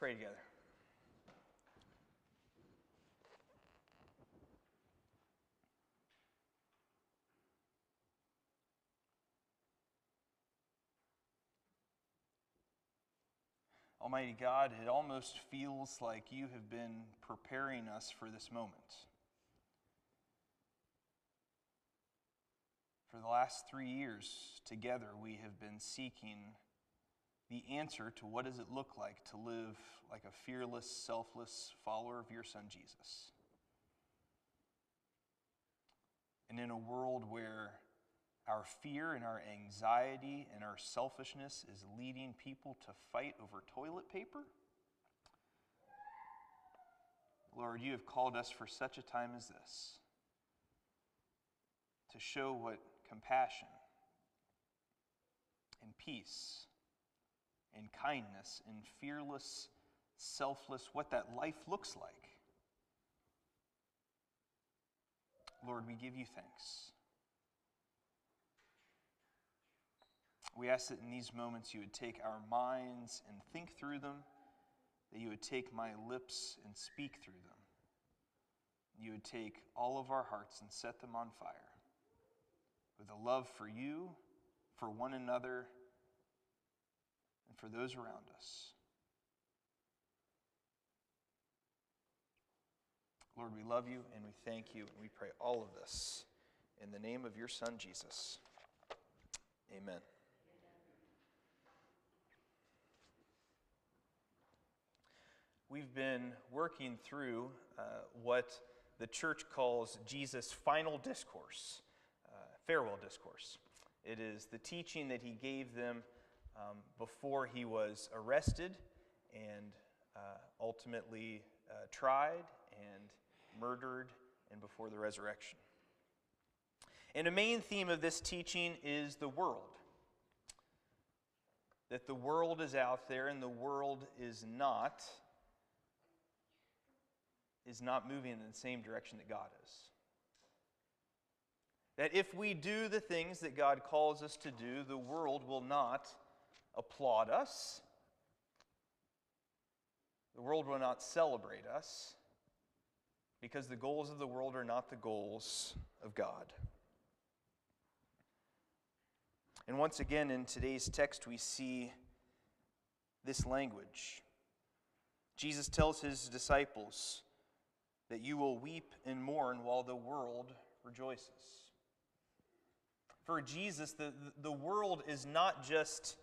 pray together. Almighty God, it almost feels like you have been preparing us for this moment. For the last three years together, we have been seeking the answer to what does it look like to live like a fearless, selfless follower of your son Jesus. And in a world where our fear and our anxiety and our selfishness is leading people to fight over toilet paper, Lord, you have called us for such a time as this to show what compassion and peace and kindness and fearless, selfless, what that life looks like. Lord, we give you thanks. We ask that in these moments you would take our minds and think through them, that you would take my lips and speak through them. You would take all of our hearts and set them on fire with a love for you, for one another, and for those around us. Lord, we love you and we thank you and we pray all of this in the name of your Son, Jesus. Amen. We've been working through uh, what the church calls Jesus' final discourse, uh, farewell discourse. It is the teaching that he gave them um, before he was arrested and uh, ultimately uh, tried and murdered and before the resurrection. And a main theme of this teaching is the world. That the world is out there and the world is not is not moving in the same direction that God is. That if we do the things that God calls us to do, the world will not applaud us. The world will not celebrate us because the goals of the world are not the goals of God. And once again, in today's text, we see this language. Jesus tells his disciples that you will weep and mourn while the world rejoices. For Jesus, the, the world is not just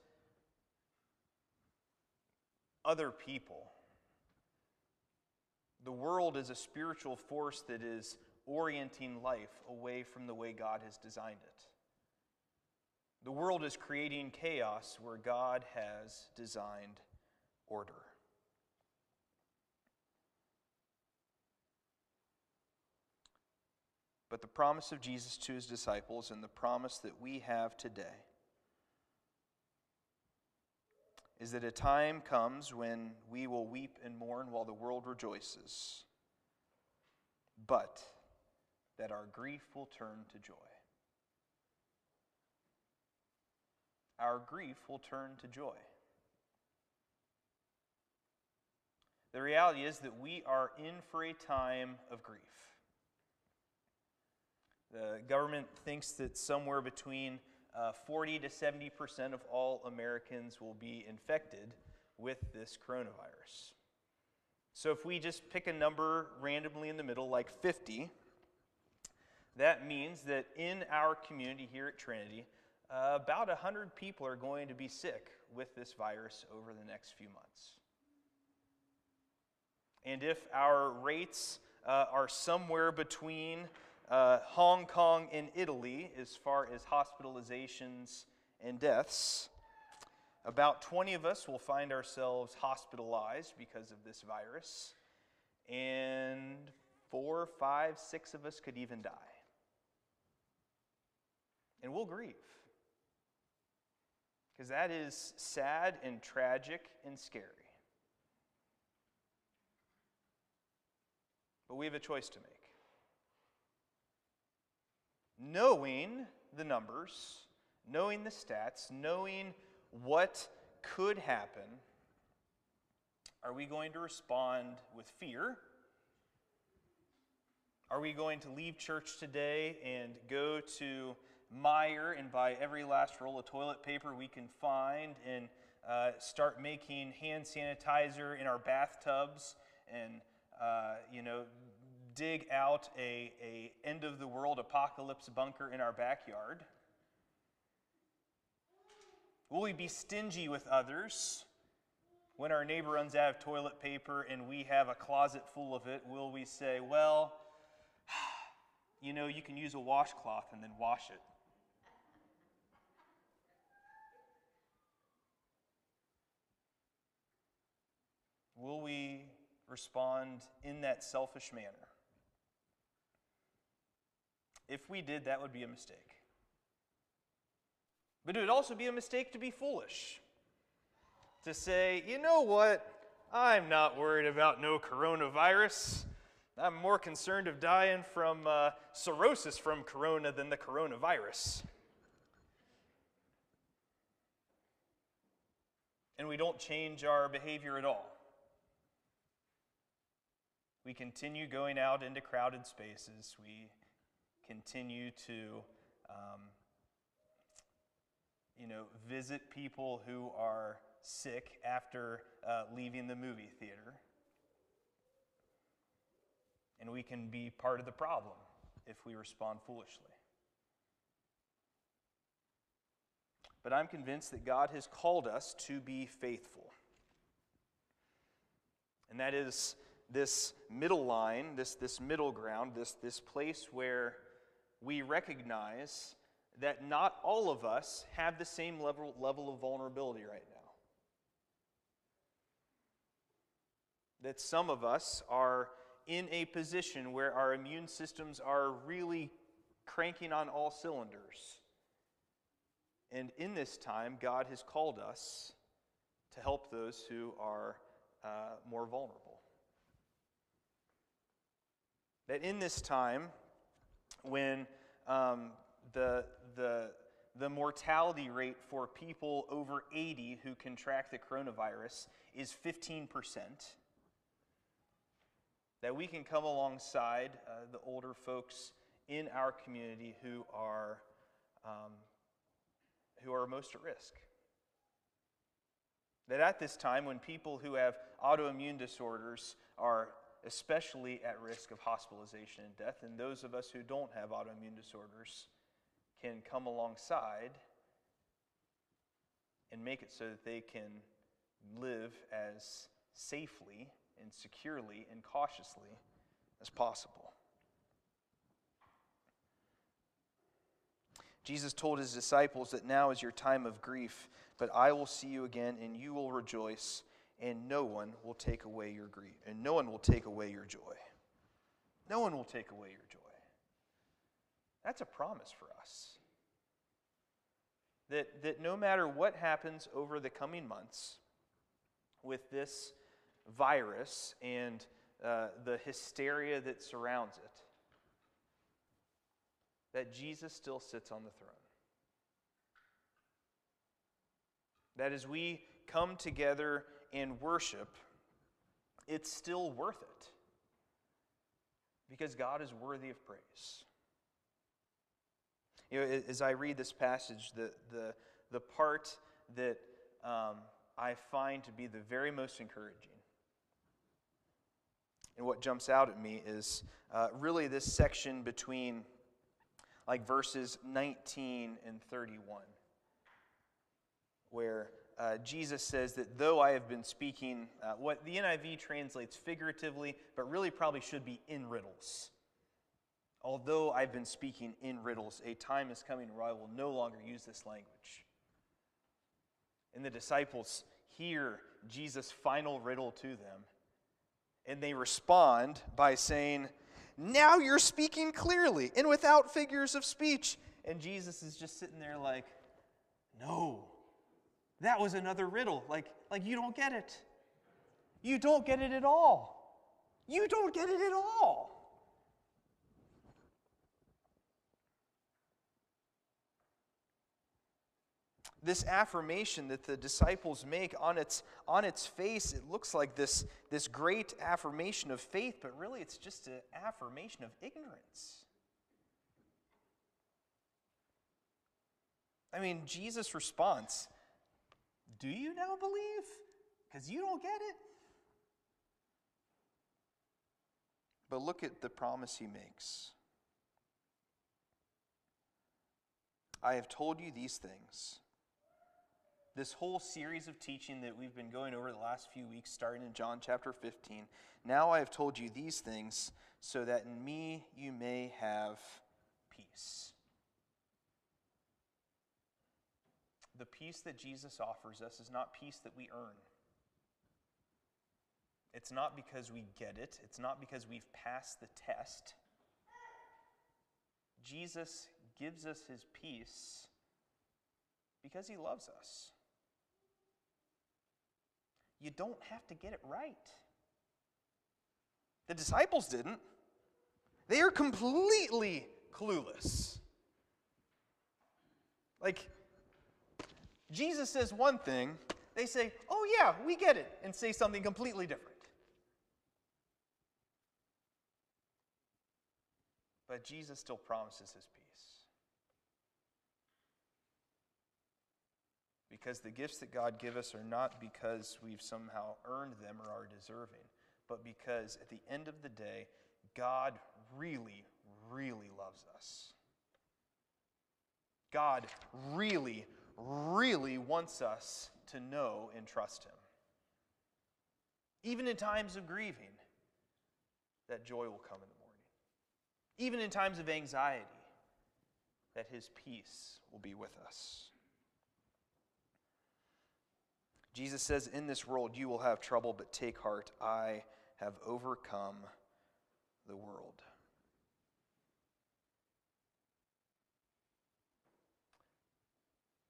other people. The world is a spiritual force that is orienting life away from the way God has designed it. The world is creating chaos where God has designed order. But the promise of Jesus to his disciples and the promise that we have today is that a time comes when we will weep and mourn while the world rejoices, but that our grief will turn to joy. Our grief will turn to joy. The reality is that we are in for a time of grief. The government thinks that somewhere between uh, 40 to 70 percent of all Americans will be infected with this coronavirus. So if we just pick a number randomly in the middle, like 50, that means that in our community here at Trinity, uh, about 100 people are going to be sick with this virus over the next few months. And if our rates uh, are somewhere between uh, Hong Kong and Italy as far as hospitalizations and deaths. About 20 of us will find ourselves hospitalized because of this virus, and four, five, six of us could even die. And we'll grieve. Because that is sad and tragic and scary. But we have a choice to make knowing the numbers, knowing the stats, knowing what could happen, Are we going to respond with fear? Are we going to leave church today and go to Meijer and buy every last roll of toilet paper we can find and uh, start making hand sanitizer in our bathtubs and, uh, you know, dig out a, a end of the world apocalypse bunker in our backyard? Will we be stingy with others? When our neighbor runs out of toilet paper and we have a closet full of it, will we say, well, you know, you can use a washcloth and then wash it? Will we respond in that selfish manner? If we did, that would be a mistake. But it would also be a mistake to be foolish. To say, you know what? I'm not worried about no coronavirus. I'm more concerned of dying from uh, cirrhosis from corona than the coronavirus. And we don't change our behavior at all. We continue going out into crowded spaces. We continue to, um, you know, visit people who are sick after uh, leaving the movie theater. And we can be part of the problem if we respond foolishly. But I'm convinced that God has called us to be faithful. And that is this middle line, this, this middle ground, this, this place where we recognize that not all of us have the same level, level of vulnerability right now. That some of us are in a position where our immune systems are really cranking on all cylinders. And in this time, God has called us to help those who are uh, more vulnerable. That in this time, when um, the, the, the mortality rate for people over 80 who contract the coronavirus is 15%, that we can come alongside uh, the older folks in our community who are, um, who are most at risk. That at this time, when people who have autoimmune disorders are especially at risk of hospitalization and death. And those of us who don't have autoimmune disorders can come alongside and make it so that they can live as safely and securely and cautiously as possible. Jesus told his disciples that now is your time of grief, but I will see you again and you will rejoice and no one will take away your grief, and no one will take away your joy. No one will take away your joy. That's a promise for us. That, that no matter what happens over the coming months with this virus and uh, the hysteria that surrounds it, that Jesus still sits on the throne. That as we come together and worship, it's still worth it because God is worthy of praise. You know, as I read this passage, the, the, the part that um, I find to be the very most encouraging and what jumps out at me is uh, really this section between like verses 19 and 31, where uh, Jesus says that though I have been speaking, uh, what the NIV translates figuratively, but really probably should be in riddles. Although I've been speaking in riddles, a time is coming where I will no longer use this language. And the disciples hear Jesus' final riddle to them, and they respond by saying, Now you're speaking clearly and without figures of speech. And Jesus is just sitting there like, No. That was another riddle. Like, like you don't get it. You don't get it at all. You don't get it at all. this affirmation that the disciples make on its, on its face, it looks like this, this great affirmation of faith, but really it's just an affirmation of ignorance. I mean, Jesus' response Do you now believe? Because you don't get it. But look at the promise he makes. I have told you these things this whole series of teaching that we've been going over the last few weeks, starting in John chapter 15. Now I have told you these things so that in me you may have peace. The peace that Jesus offers us is not peace that we earn. It's not because we get it, it's not because we've passed the test. Jesus gives us his peace because he loves us. You don't have to get it right. The disciples didn't. They are completely clueless. Like, Jesus says one thing, they say, oh, yeah, we get it, and say something completely different. But Jesus still promises his peace. Because the gifts that God give us are not because we've somehow earned them or are deserving, but because at the end of the day, God really, really loves us. God really, really wants us to know and trust Him. Even in times of grieving, that joy will come in the morning. Even in times of anxiety, that His peace will be with us. Jesus says, In this world you will have trouble, but take heart. I have overcome the world.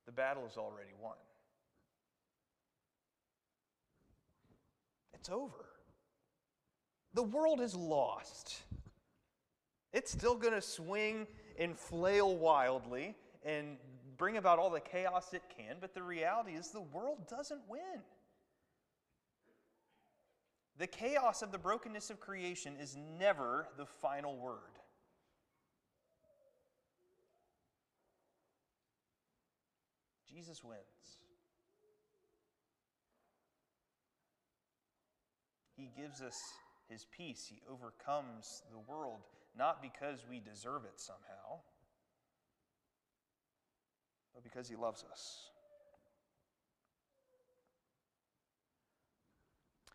The battle is already won. It's over. The world is lost. It's still going to swing and flail wildly and bring about all the chaos it can, but the reality is the world doesn't win. The chaos of the brokenness of creation is never the final word. Jesus wins. He gives us his peace. He overcomes the world, not because we deserve it somehow but because He loves us.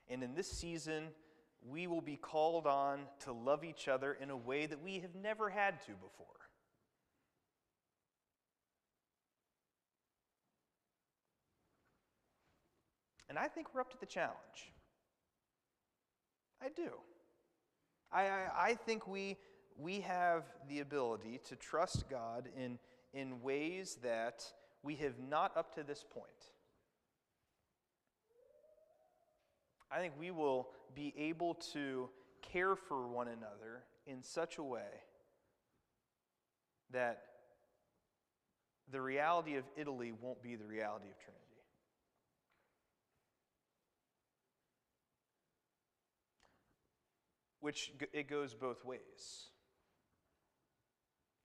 And in this season, we will be called on to love each other in a way that we have never had to before. And I think we're up to the challenge. I do. I, I, I think we, we have the ability to trust God in in ways that we have not up to this point. I think we will be able to care for one another in such a way that the reality of Italy won't be the reality of Trinity. Which it goes both ways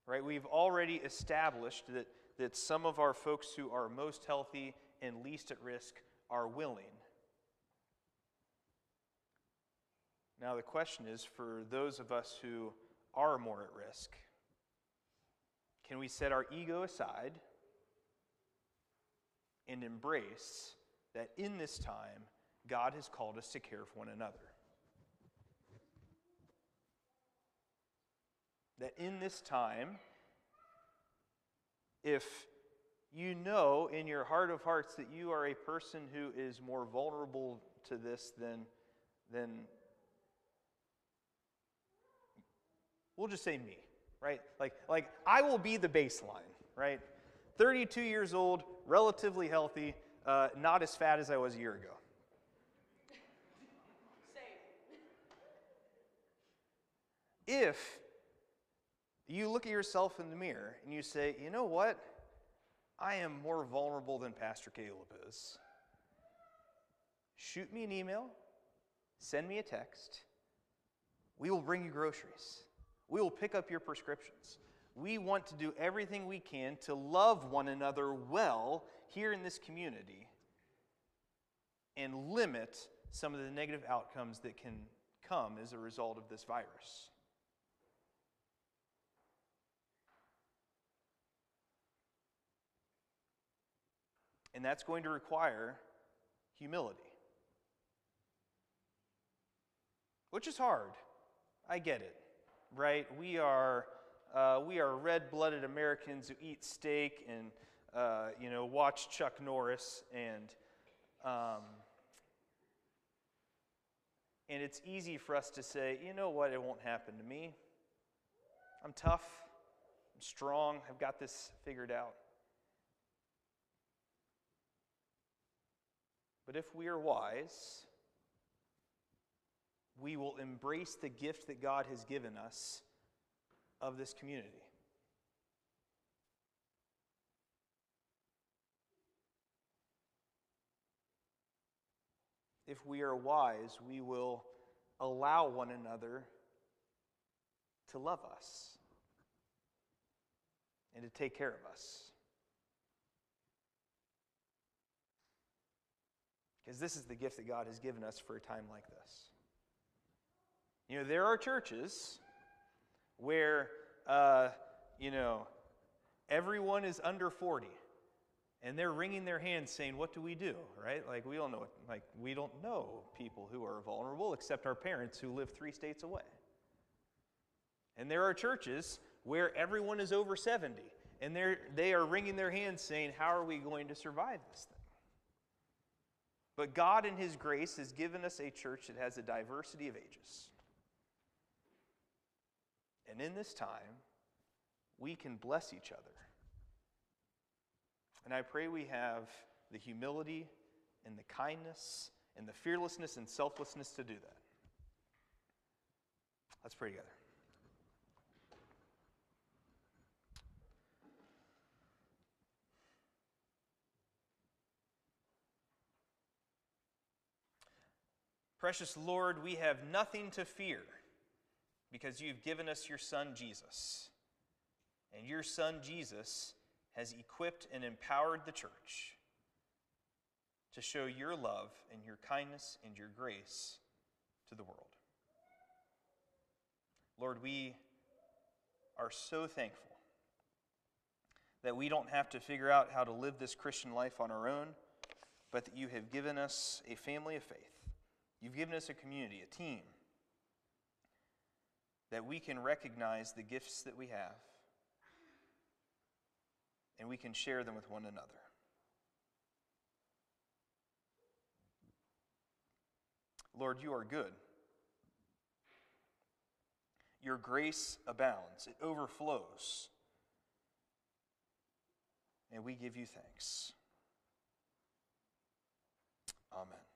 right? We've already established that, that some of our folks who are most healthy and least at risk are willing. Now, the question is for those of us who are more at risk, can we set our ego aside and embrace that in this time, God has called us to care for one another? That in this time, if you know in your heart of hearts that you are a person who is more vulnerable to this than, than we'll just say me, right? Like, like I will be the baseline, right? 32 years old, relatively healthy, uh, not as fat as I was a year ago. If you look at yourself in the mirror and you say, you know what? I am more vulnerable than Pastor Caleb is, shoot me an email, send me a text. We will bring you groceries. We will pick up your prescriptions. We want to do everything we can to love one another well here in this community and limit some of the negative outcomes that can come as a result of this virus. And that's going to require humility, which is hard. I get it, right? We are, uh, we are red blooded Americans who eat steak and, uh, you know, watch Chuck Norris. And, um, and it's easy for us to say, you know what, it won't happen to me. I'm tough, I'm strong, I've got this figured out. But if we are wise, we will embrace the gift that God has given us of this community. If we are wise, we will allow one another to love us and to take care of us. Because this is the gift that God has given us for a time like this. You know, there are churches where, uh, you know, everyone is under 40 and they're wringing their hands saying, What do we do? Right? Like, we don't know, like, we don't know people who are vulnerable except our parents who live three states away. And there are churches where everyone is over 70 and they're, they are wringing their hands saying, How are we going to survive this thing? But God, in His grace, has given us a church that has a diversity of ages. And in this time, we can bless each other. And I pray we have the humility and the kindness and the fearlessness and selflessness to do that. Let's pray together. Precious Lord, we have nothing to fear because you've given us your Son, Jesus. And your Son, Jesus, has equipped and empowered the church to show your love and your kindness and your grace to the world. Lord, we are so thankful that we don't have to figure out how to live this Christian life on our own, but that you have given us a family of faith You've given us a community, a team, that we can recognize the gifts that we have and we can share them with one another. Lord, you are good. Your grace abounds, it overflows. And we give you thanks. Amen.